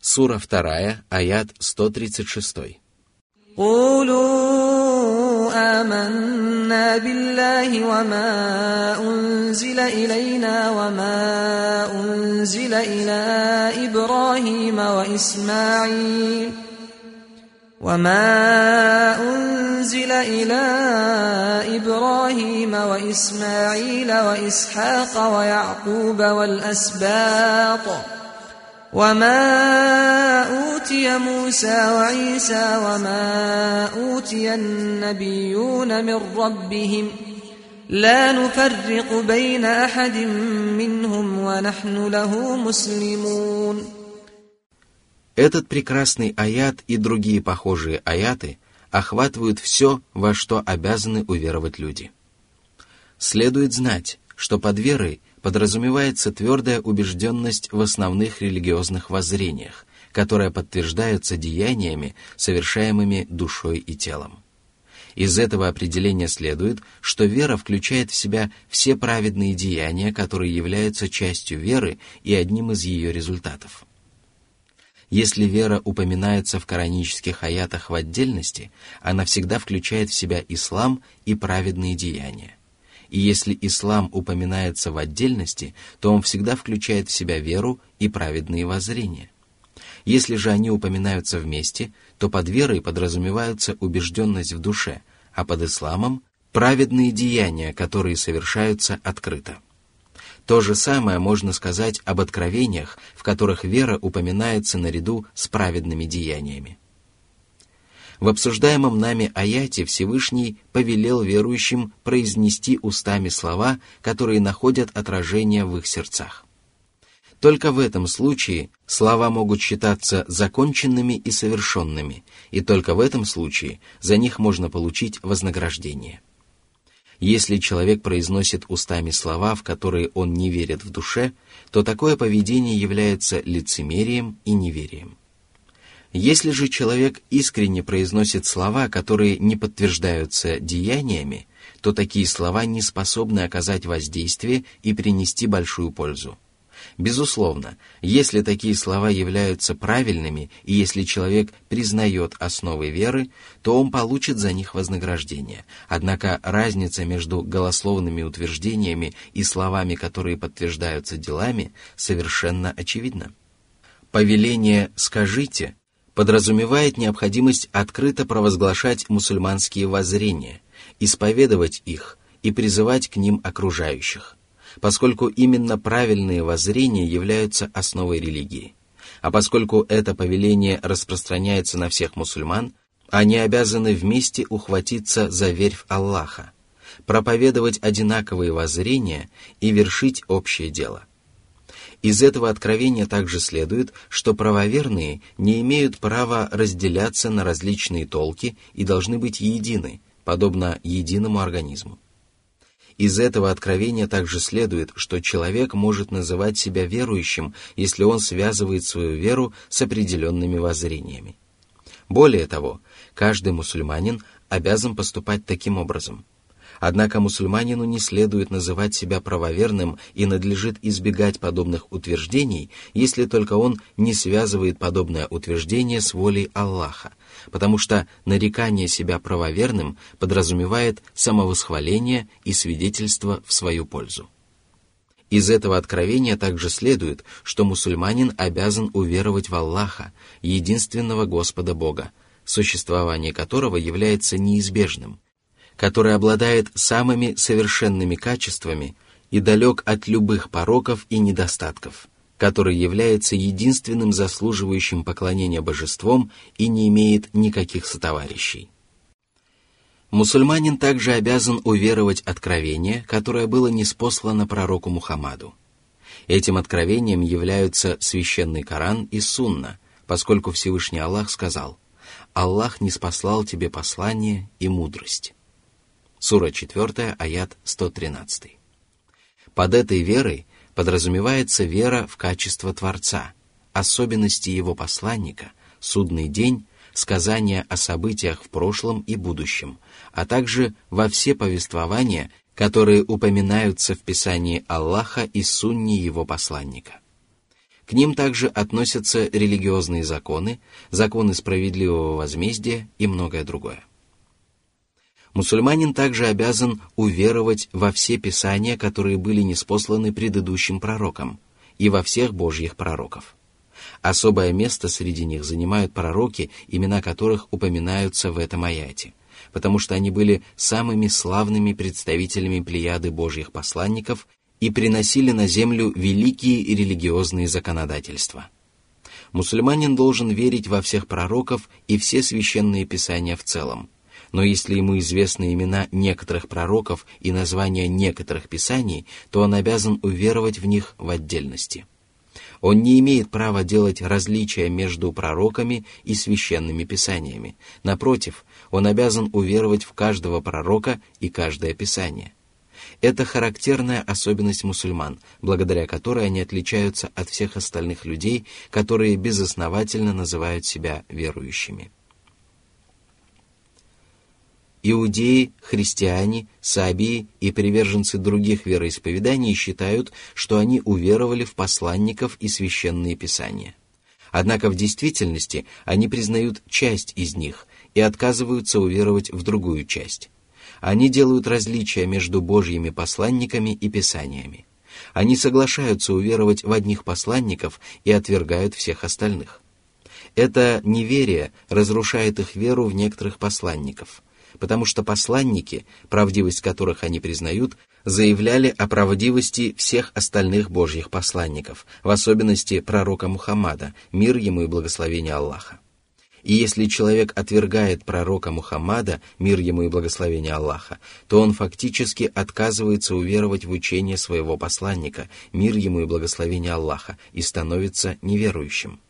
Сура 2, аят 136. قولوا آمنا بالله وما أنزل إلينا وما أنزل إلى إبراهيم وإسماعيل وما أنزل إلى إبراهيم وإسماعيل وإسحاق ويعقوب والأسباط وما أوتي موسى وعيسى وما أوتي النبيون من ربهم لا نفرق بين أحد منهم ونحن له مسلمون Этот прекрасный аят и другие похожие аяты охватывают все, во что обязаны уверовать люди. Следует знать, что под верой подразумевается твердая убежденность в основных религиозных воззрениях, которая подтверждается деяниями, совершаемыми душой и телом. Из этого определения следует, что вера включает в себя все праведные деяния, которые являются частью веры и одним из ее результатов – если вера упоминается в коранических аятах в отдельности, она всегда включает в себя ислам и праведные деяния. И если ислам упоминается в отдельности, то он всегда включает в себя веру и праведные воззрения. Если же они упоминаются вместе, то под верой подразумеваются убежденность в душе, а под исламом – праведные деяния, которые совершаются открыто. То же самое можно сказать об откровениях, в которых вера упоминается наряду с праведными деяниями. В обсуждаемом нами аяте Всевышний повелел верующим произнести устами слова, которые находят отражение в их сердцах. Только в этом случае слова могут считаться законченными и совершенными, и только в этом случае за них можно получить вознаграждение – если человек произносит устами слова, в которые он не верит в душе, то такое поведение является лицемерием и неверием. Если же человек искренне произносит слова, которые не подтверждаются деяниями, то такие слова не способны оказать воздействие и принести большую пользу. Безусловно, если такие слова являются правильными и если человек признает основы веры, то он получит за них вознаграждение. Однако разница между голословными утверждениями и словами, которые подтверждаются делами, совершенно очевидна. Повеление «скажите» подразумевает необходимость открыто провозглашать мусульманские воззрения, исповедовать их и призывать к ним окружающих поскольку именно правильные воззрения являются основой религии. А поскольку это повеление распространяется на всех мусульман, они обязаны вместе ухватиться за верь Аллаха, проповедовать одинаковые воззрения и вершить общее дело. Из этого откровения также следует, что правоверные не имеют права разделяться на различные толки и должны быть едины, подобно единому организму. Из этого откровения также следует, что человек может называть себя верующим, если он связывает свою веру с определенными воззрениями. Более того, каждый мусульманин обязан поступать таким образом – Однако мусульманину не следует называть себя правоверным и надлежит избегать подобных утверждений, если только он не связывает подобное утверждение с волей Аллаха, потому что нарекание себя правоверным подразумевает самовосхваление и свидетельство в свою пользу. Из этого откровения также следует, что мусульманин обязан уверовать в Аллаха, единственного Господа Бога, существование которого является неизбежным – который обладает самыми совершенными качествами и далек от любых пороков и недостатков, который является единственным заслуживающим поклонения божеством и не имеет никаких сотоварищей. Мусульманин также обязан уверовать откровение, которое было неспослано пророку Мухаммаду. Этим откровением являются священный Коран и Сунна, поскольку Всевышний Аллах сказал «Аллах не спаслал тебе послание и мудрость». Сура 4, аят 113. Под этой верой подразумевается вера в качество Творца, особенности Его посланника, судный день, сказания о событиях в прошлом и будущем, а также во все повествования, которые упоминаются в Писании Аллаха и Сунне Его посланника. К ним также относятся религиозные законы, законы справедливого возмездия и многое другое. Мусульманин также обязан уверовать во все писания, которые были неспосланы предыдущим пророкам, и во всех божьих пророков. Особое место среди них занимают пророки, имена которых упоминаются в этом аяте, потому что они были самыми славными представителями плеяды божьих посланников и приносили на землю великие религиозные законодательства. Мусульманин должен верить во всех пророков и все священные писания в целом, но если ему известны имена некоторых пророков и названия некоторых писаний, то он обязан уверовать в них в отдельности. Он не имеет права делать различия между пророками и священными писаниями. Напротив, он обязан уверовать в каждого пророка и каждое писание. Это характерная особенность мусульман, благодаря которой они отличаются от всех остальных людей, которые безосновательно называют себя верующими. Иудеи, христиане, сабии и приверженцы других вероисповеданий считают, что они уверовали в посланников и священные писания. Однако в действительности они признают часть из них и отказываются уверовать в другую часть. Они делают различия между Божьими посланниками и писаниями. Они соглашаются уверовать в одних посланников и отвергают всех остальных. Это неверие разрушает их веру в некоторых посланников – потому что посланники, правдивость которых они признают, заявляли о правдивости всех остальных божьих посланников, в особенности пророка Мухаммада, мир ему и благословение Аллаха. И если человек отвергает пророка Мухаммада, мир ему и благословение Аллаха, то он фактически отказывается уверовать в учение своего посланника, мир ему и благословение Аллаха, и становится неверующим.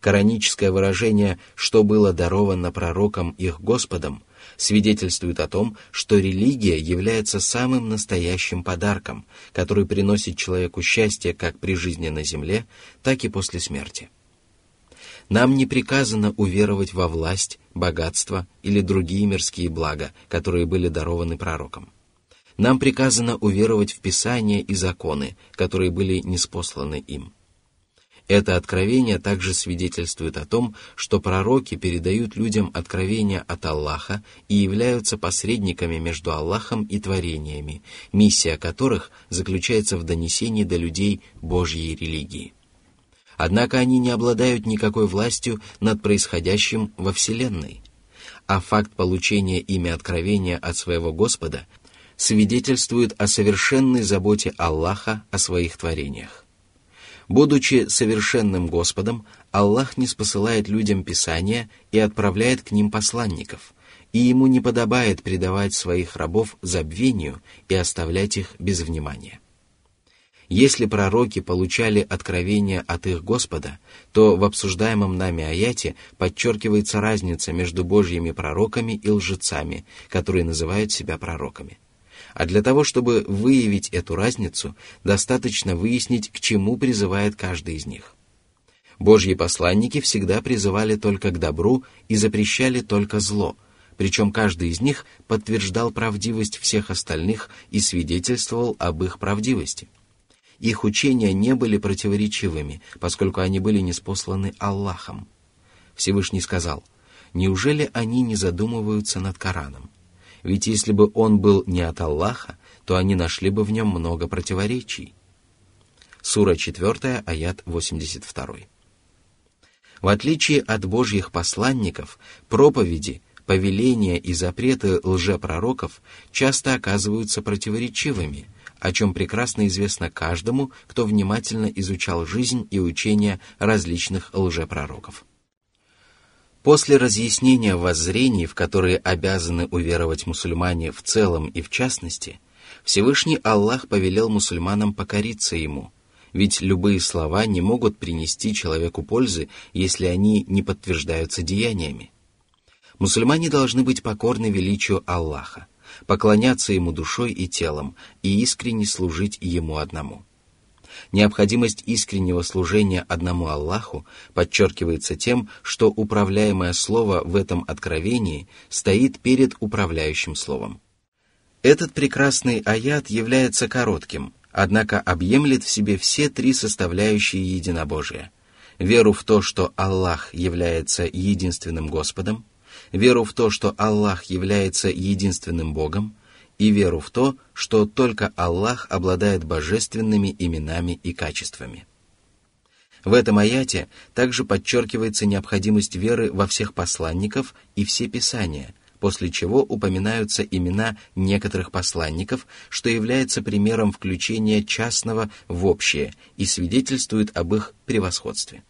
Кораническое выражение «что было даровано пророкам их Господом» свидетельствует о том, что религия является самым настоящим подарком, который приносит человеку счастье как при жизни на земле, так и после смерти. Нам не приказано уверовать во власть, богатство или другие мирские блага, которые были дарованы пророкам. Нам приказано уверовать в Писание и законы, которые были неспосланы им – это откровение также свидетельствует о том, что пророки передают людям откровения от Аллаха и являются посредниками между Аллахом и творениями, миссия которых заключается в донесении до людей Божьей религии. Однако они не обладают никакой властью над происходящим во Вселенной, а факт получения ими откровения от своего Господа свидетельствует о совершенной заботе Аллаха о своих творениях. Будучи совершенным Господом, Аллах не спосылает людям Писания и отправляет к ним посланников, и ему не подобает предавать своих рабов забвению и оставлять их без внимания. Если пророки получали откровения от их Господа, то в обсуждаемом нами аяте подчеркивается разница между Божьими пророками и лжецами, которые называют себя пророками – а для того, чтобы выявить эту разницу, достаточно выяснить, к чему призывает каждый из них. Божьи посланники всегда призывали только к добру и запрещали только зло, причем каждый из них подтверждал правдивость всех остальных и свидетельствовал об их правдивости. Их учения не были противоречивыми, поскольку они были неспосланы Аллахом. Всевышний сказал, «Неужели они не задумываются над Кораном?» Ведь если бы он был не от Аллаха, то они нашли бы в нем много противоречий. Сура 4, аят 82. В отличие от божьих посланников, проповеди, повеления и запреты лжепророков часто оказываются противоречивыми, о чем прекрасно известно каждому, кто внимательно изучал жизнь и учения различных лжепророков. После разъяснения воззрений, в которые обязаны уверовать мусульмане в целом и в частности, Всевышний Аллах повелел мусульманам покориться Ему, ведь любые слова не могут принести человеку пользы, если они не подтверждаются деяниями. Мусульмане должны быть покорны величию Аллаха, поклоняться Ему душой и телом и искренне служить Ему одному. Необходимость искреннего служения одному Аллаху подчеркивается тем, что управляемое слово в этом откровении стоит перед управляющим словом. Этот прекрасный аят является коротким, однако объемлет в себе все три составляющие единобожия. Веру в то, что Аллах является единственным Господом, веру в то, что Аллах является единственным Богом, и веру в то, что только Аллах обладает божественными именами и качествами. В этом аяте также подчеркивается необходимость веры во всех посланников и все писания, после чего упоминаются имена некоторых посланников, что является примером включения частного в общее и свидетельствует об их превосходстве.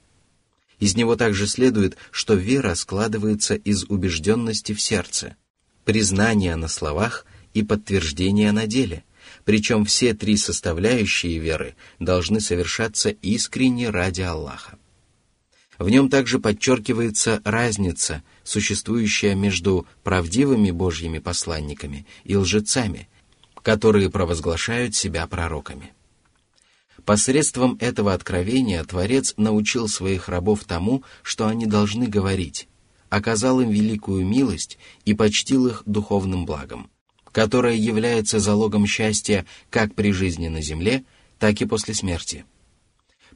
Из него также следует, что вера складывается из убежденности в сердце, признания на словах и подтверждения на деле, причем все три составляющие веры должны совершаться искренне ради Аллаха. В нем также подчеркивается разница, существующая между правдивыми Божьими посланниками и лжецами, которые провозглашают себя пророками. Посредством этого откровения Творец научил своих рабов тому, что они должны говорить, оказал им великую милость и почтил их духовным благом, которое является залогом счастья как при жизни на земле, так и после смерти.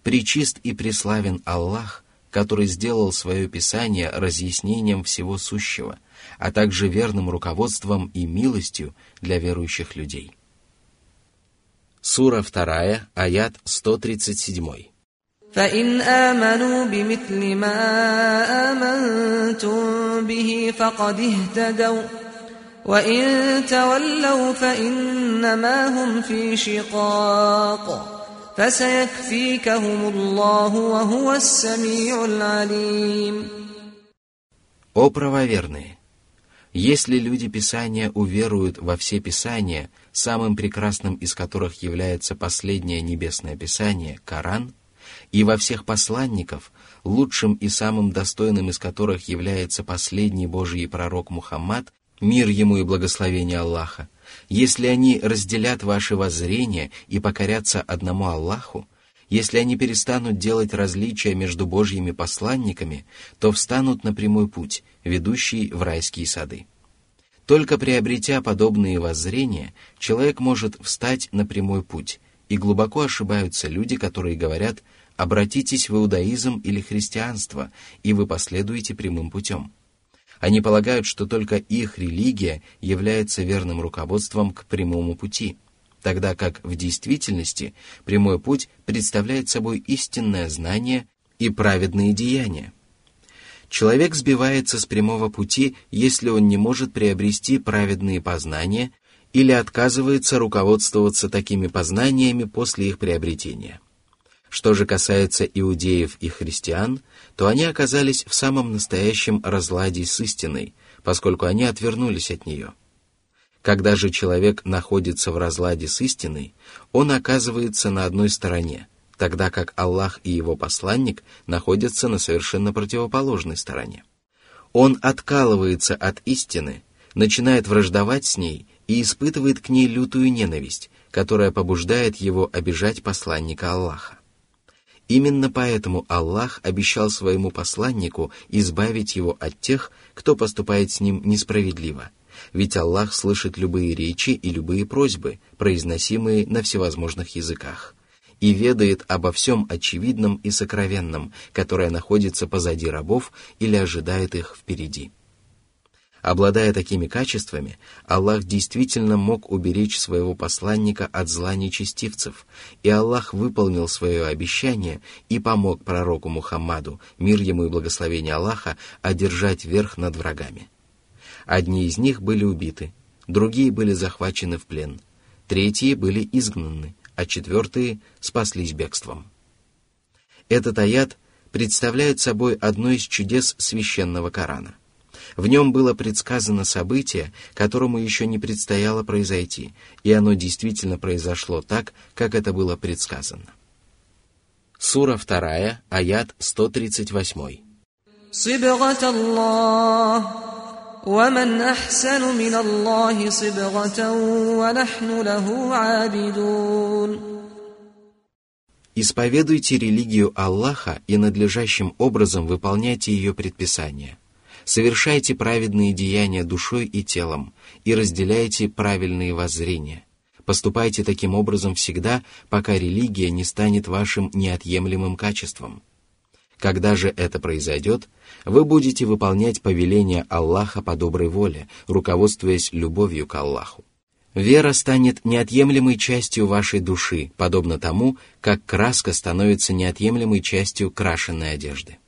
Причист и преславен Аллах, который сделал свое Писание разъяснением всего сущего, а также верным руководством и милостью для верующих людей. Сура 2, аят 137. فإن آمنوا بمثل ما آمنتم به فقد اهتدوا وإن تولوا فإنما هم في شقاق فسيكفيكهم الله وهو السميع العليم О правоверные! Если люди Писания уверуют во все Писания, самым прекрасным из которых является последнее небесное Писание, Коран, и во всех посланников, лучшим и самым достойным из которых является последний Божий пророк Мухаммад, мир ему и благословение Аллаха, если они разделят ваши воззрения и покорятся одному Аллаху, если они перестанут делать различия между Божьими посланниками, то встанут на прямой путь, ведущий в райские сады. Только приобретя подобные воззрения, человек может встать на прямой путь, и глубоко ошибаются люди, которые говорят «обратитесь в иудаизм или христианство, и вы последуете прямым путем». Они полагают, что только их религия является верным руководством к прямому пути – тогда как в действительности прямой путь представляет собой истинное знание и праведные деяния. Человек сбивается с прямого пути, если он не может приобрести праведные познания или отказывается руководствоваться такими познаниями после их приобретения. Что же касается иудеев и христиан, то они оказались в самом настоящем разладе с истиной, поскольку они отвернулись от нее – когда же человек находится в разладе с истиной, он оказывается на одной стороне, тогда как Аллах и его посланник находятся на совершенно противоположной стороне. Он откалывается от истины, начинает враждовать с ней и испытывает к ней лютую ненависть, которая побуждает его обижать посланника Аллаха. Именно поэтому Аллах обещал своему посланнику избавить его от тех, кто поступает с ним несправедливо – ведь Аллах слышит любые речи и любые просьбы, произносимые на всевозможных языках, и ведает обо всем очевидном и сокровенном, которое находится позади рабов или ожидает их впереди. Обладая такими качествами, Аллах действительно мог уберечь своего посланника от зла нечестивцев, и Аллах выполнил свое обещание и помог пророку Мухаммаду, мир ему и благословение Аллаха, одержать верх над врагами. Одни из них были убиты, другие были захвачены в плен, третьи были изгнаны, а четвертые спаслись бегством. Этот аят представляет собой одно из чудес священного Корана. В нем было предсказано событие, которому еще не предстояло произойти, и оно действительно произошло так, как это было предсказано. Сура 2, аят 138. ومن أحسن من الله صبغة ونحن له عابدون Исповедуйте религию Аллаха и надлежащим образом выполняйте ее предписания. Совершайте праведные деяния душой и телом и разделяйте правильные воззрения. Поступайте таким образом всегда, пока религия не станет вашим неотъемлемым качеством. Когда же это произойдет, вы будете выполнять повеления Аллаха по доброй воле, руководствуясь любовью к Аллаху. Вера станет неотъемлемой частью вашей души, подобно тому, как краска становится неотъемлемой частью крашенной одежды.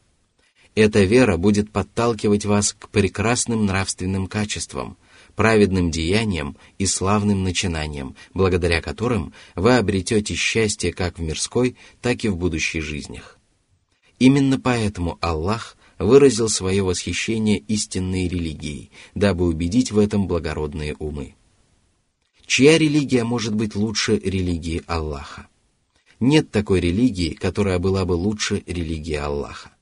Эта вера будет подталкивать вас к прекрасным нравственным качествам, праведным деяниям и славным начинаниям, благодаря которым вы обретете счастье как в мирской, так и в будущей жизнях. Именно поэтому Аллах выразил свое восхищение истинной религией, дабы убедить в этом благородные умы. Чья религия может быть лучше религии Аллаха? Нет такой религии, которая была бы лучше религии Аллаха.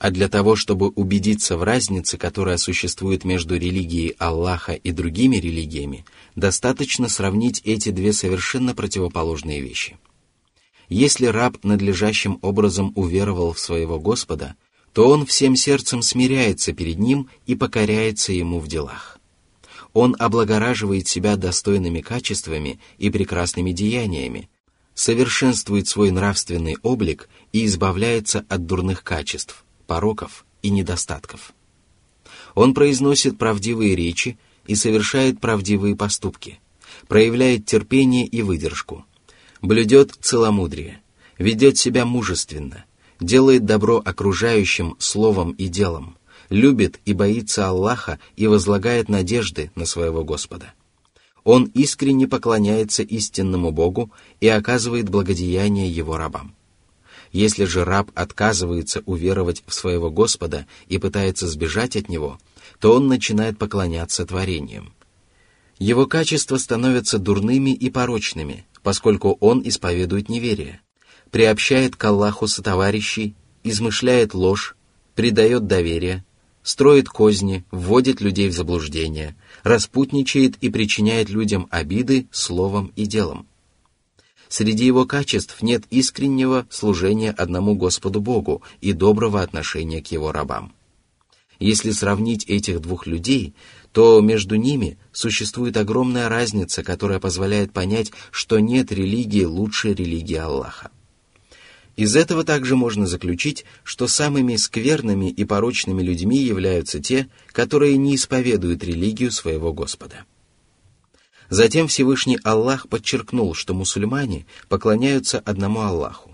А для того, чтобы убедиться в разнице, которая существует между религией Аллаха и другими религиями, достаточно сравнить эти две совершенно противоположные вещи. Если раб надлежащим образом уверовал в своего Господа, то он всем сердцем смиряется перед ним и покоряется ему в делах. Он облагораживает себя достойными качествами и прекрасными деяниями, совершенствует свой нравственный облик и избавляется от дурных качеств – пороков и недостатков. Он произносит правдивые речи и совершает правдивые поступки, проявляет терпение и выдержку, блюдет целомудрие, ведет себя мужественно, делает добро окружающим словом и делом, любит и боится Аллаха и возлагает надежды на своего Господа. Он искренне поклоняется истинному Богу и оказывает благодеяние его рабам. Если же раб отказывается уверовать в своего Господа и пытается сбежать от него, то он начинает поклоняться творениям. Его качества становятся дурными и порочными, поскольку он исповедует неверие, приобщает к Аллаху сотоварищей, измышляет ложь, предает доверие, строит козни, вводит людей в заблуждение, распутничает и причиняет людям обиды словом и делом. Среди его качеств нет искреннего служения одному Господу Богу и доброго отношения к его рабам. Если сравнить этих двух людей, то между ними существует огромная разница, которая позволяет понять, что нет религии лучше религии Аллаха. Из этого также можно заключить, что самыми скверными и порочными людьми являются те, которые не исповедуют религию своего Господа. Затем Всевышний Аллах подчеркнул, что мусульмане поклоняются одному Аллаху.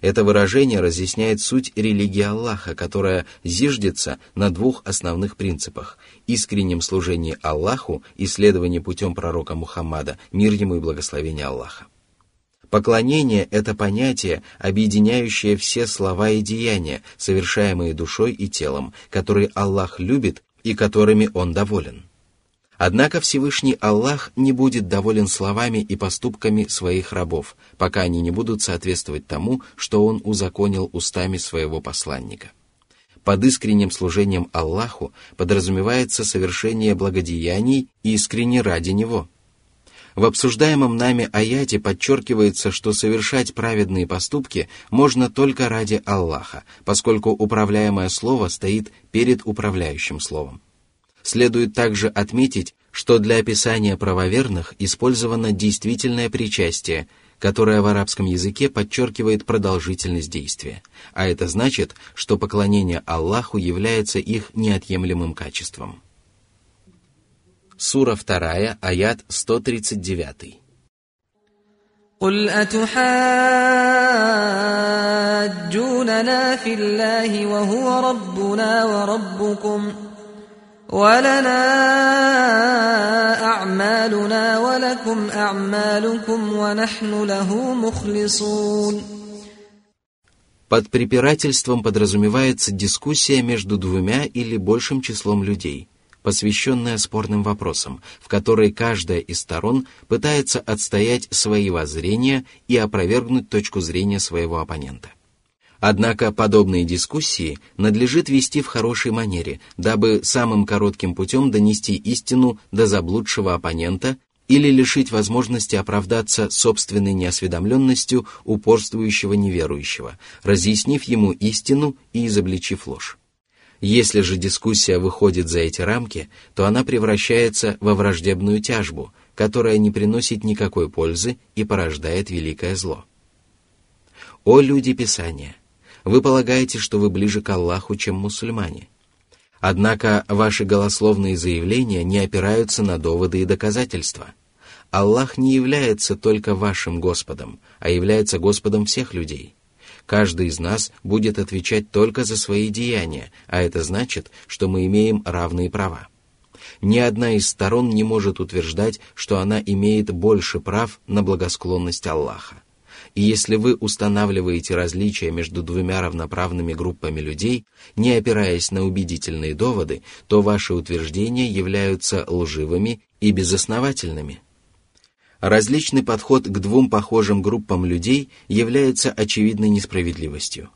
Это выражение разъясняет суть религии Аллаха, которая зиждется на двух основных принципах – искреннем служении Аллаху и следовании путем пророка Мухаммада, мир ему и благословение Аллаха. Поклонение – это понятие, объединяющее все слова и деяния, совершаемые душой и телом, которые Аллах любит и которыми Он доволен – Однако Всевышний Аллах не будет доволен словами и поступками своих рабов, пока они не будут соответствовать тому, что Он узаконил устами своего посланника. Под искренним служением Аллаху подразумевается совершение благодеяний искренне ради Него. В обсуждаемом нами аяте подчеркивается, что совершать праведные поступки можно только ради Аллаха, поскольку управляемое слово стоит перед управляющим словом. Следует также отметить, что для описания правоверных использовано действительное причастие, которое в арабском языке подчеркивает продолжительность действия, а это значит, что поклонение Аллаху является их неотъемлемым качеством. Сура 2, аят 139. قل أتحاجوننا في الله وهو ربنا وربكم ۖ ولنا أعمالنا ولكم أعمالكم ونحن له مخلصون Под препирательством подразумевается дискуссия между двумя или большим числом людей, посвященная спорным вопросам, в которой каждая из сторон пытается отстоять свои воззрения и опровергнуть точку зрения своего оппонента. Однако подобные дискуссии надлежит вести в хорошей манере, дабы самым коротким путем донести истину до заблудшего оппонента или лишить возможности оправдаться собственной неосведомленностью упорствующего неверующего, разъяснив ему истину и изобличив ложь. Если же дискуссия выходит за эти рамки, то она превращается во враждебную тяжбу, которая не приносит никакой пользы и порождает великое зло. О люди Писания! Вы полагаете, что вы ближе к Аллаху, чем мусульмане. Однако ваши голословные заявления не опираются на доводы и доказательства. Аллах не является только вашим Господом, а является Господом всех людей – Каждый из нас будет отвечать только за свои деяния, а это значит, что мы имеем равные права. Ни одна из сторон не может утверждать, что она имеет больше прав на благосклонность Аллаха. И если вы устанавливаете различия между двумя равноправными группами людей, не опираясь на убедительные доводы, то ваши утверждения являются лживыми и безосновательными. Различный подход к двум похожим группам людей является очевидной несправедливостью.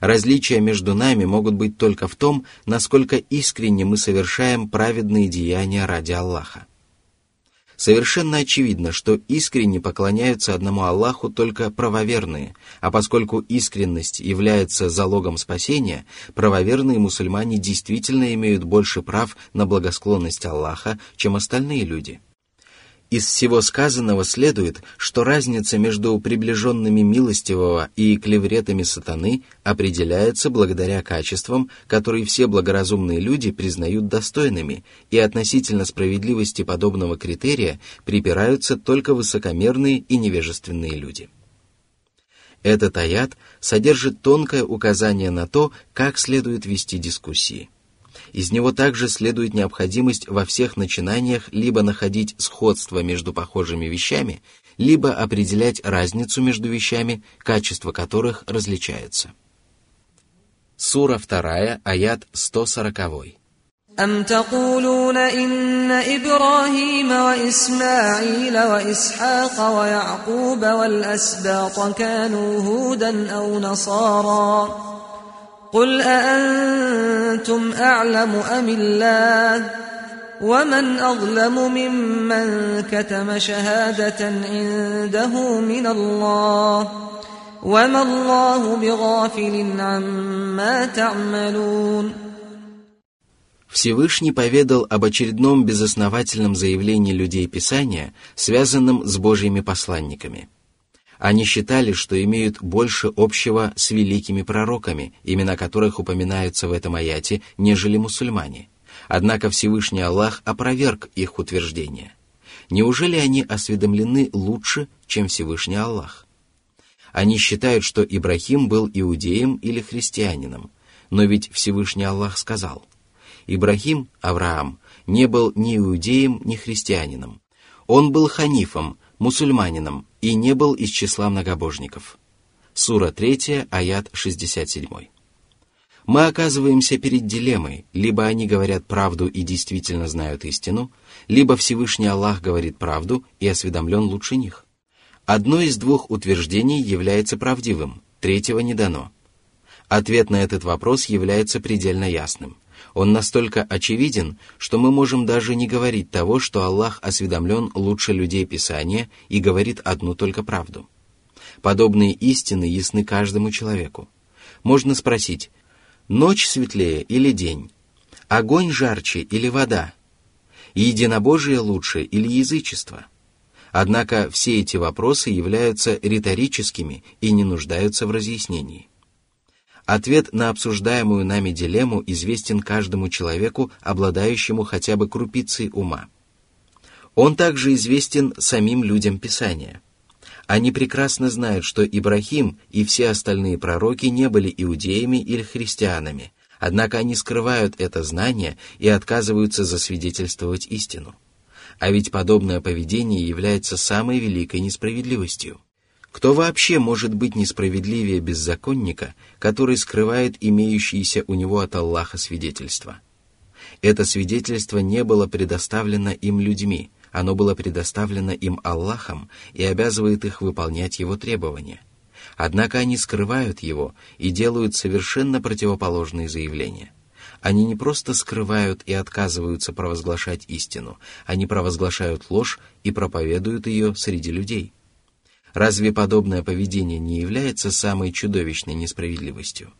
Различия между нами могут быть только в том, насколько искренне мы совершаем праведные деяния ради Аллаха. Совершенно очевидно, что искренне поклоняются одному Аллаху только правоверные, а поскольку искренность является залогом спасения, правоверные мусульмане действительно имеют больше прав на благосклонность Аллаха, чем остальные люди – из всего сказанного следует, что разница между приближенными милостивого и клевретами сатаны определяется благодаря качествам, которые все благоразумные люди признают достойными, и относительно справедливости подобного критерия припираются только высокомерные и невежественные люди. Этот аят содержит тонкое указание на то, как следует вести дискуссии. Из него также следует необходимость во всех начинаниях либо находить сходство между похожими вещами, либо определять разницу между вещами, качество которых различается. Сура 2, аят 140. أم تقولون إن إبراهيم وإسماعيل وإسحاق ويعقوب والأسباط كانوا هودا أو نصارا قل أأنتم أعلم أم الله ومن أظلم ممن كتم شهادة عنده من الله وما الله بغافل عما تعملون Всевышний поведал об очередном безосновательном заявлении людей Писания, связанном с Божьими посланниками – они считали, что имеют больше общего с великими пророками, имена которых упоминаются в этом аяте, нежели мусульмане. Однако Всевышний Аллах опроверг их утверждение. Неужели они осведомлены лучше, чем Всевышний Аллах? Они считают, что Ибрахим был иудеем или христианином, но ведь Всевышний Аллах сказал, Ибрахим, Авраам, не был ни иудеем, ни христианином. Он был ханифом, мусульманином и не был из числа многобожников. Сура 3, аят 67. Мы оказываемся перед дилеммой, либо они говорят правду и действительно знают истину, либо Всевышний Аллах говорит правду и осведомлен лучше них. Одно из двух утверждений является правдивым, третьего не дано. Ответ на этот вопрос является предельно ясным. Он настолько очевиден, что мы можем даже не говорить того, что Аллах осведомлен лучше людей Писания и говорит одну только правду. Подобные истины ясны каждому человеку. Можно спросить, ночь светлее или день? Огонь жарче или вода? Единобожие лучше или язычество? Однако все эти вопросы являются риторическими и не нуждаются в разъяснении. Ответ на обсуждаемую нами дилемму известен каждому человеку, обладающему хотя бы крупицей ума. Он также известен самим людям Писания. Они прекрасно знают, что Ибрахим и все остальные пророки не были иудеями или христианами, однако они скрывают это знание и отказываются засвидетельствовать истину. А ведь подобное поведение является самой великой несправедливостью. Кто вообще может быть несправедливее беззаконника, который скрывает имеющиеся у него от Аллаха свидетельства? Это свидетельство не было предоставлено им людьми, оно было предоставлено им Аллахом и обязывает их выполнять его требования. Однако они скрывают его и делают совершенно противоположные заявления. Они не просто скрывают и отказываются провозглашать истину, они провозглашают ложь и проповедуют ее среди людей – Разве подобное поведение не является самой чудовищной несправедливостью?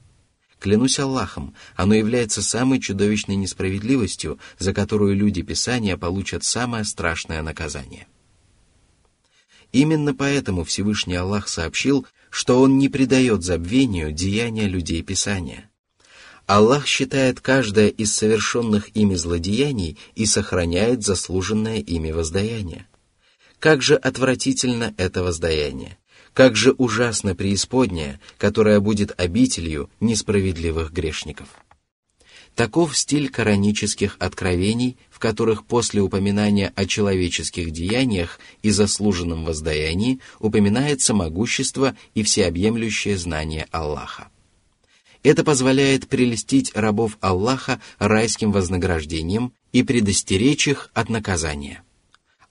Клянусь Аллахом, оно является самой чудовищной несправедливостью, за которую люди Писания получат самое страшное наказание. Именно поэтому Всевышний Аллах сообщил, что Он не придает забвению деяния людей Писания. Аллах считает каждое из совершенных ими злодеяний и сохраняет заслуженное ими воздаяние. Как же отвратительно это воздаяние! Как же ужасно преисподняя, которая будет обителью несправедливых грешников! Таков стиль коранических откровений, в которых после упоминания о человеческих деяниях и заслуженном воздаянии упоминается могущество и всеобъемлющее знание Аллаха. Это позволяет прелестить рабов Аллаха райским вознаграждением и предостеречь их от наказания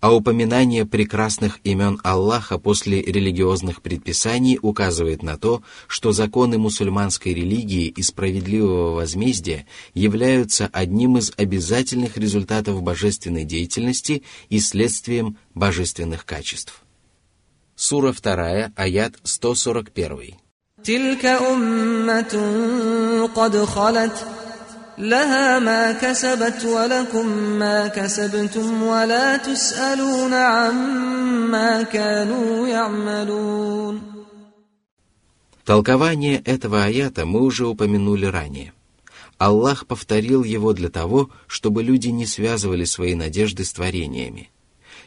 а упоминание прекрасных имен Аллаха после религиозных предписаний указывает на то, что законы мусульманской религии и справедливого возмездия являются одним из обязательных результатов божественной деятельности и следствием божественных качеств. Сура 2, аят 141. تلك أمة قد خلت لها ما كسبت ولكم ما كسبتم ولا تسألون عما كانوا يعملون Толкование этого аята мы уже упомянули ранее. Аллах повторил его для того, чтобы люди не связывали свои надежды с творениями.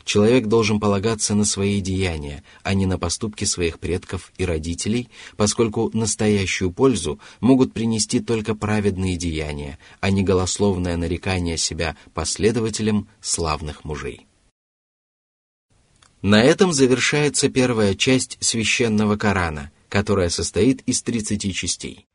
Человек должен полагаться на свои деяния, а не на поступки своих предков и родителей, поскольку настоящую пользу могут принести только праведные деяния, а не голословное нарекание себя последователем славных мужей. На этом завершается первая часть священного Корана, которая состоит из 30 частей.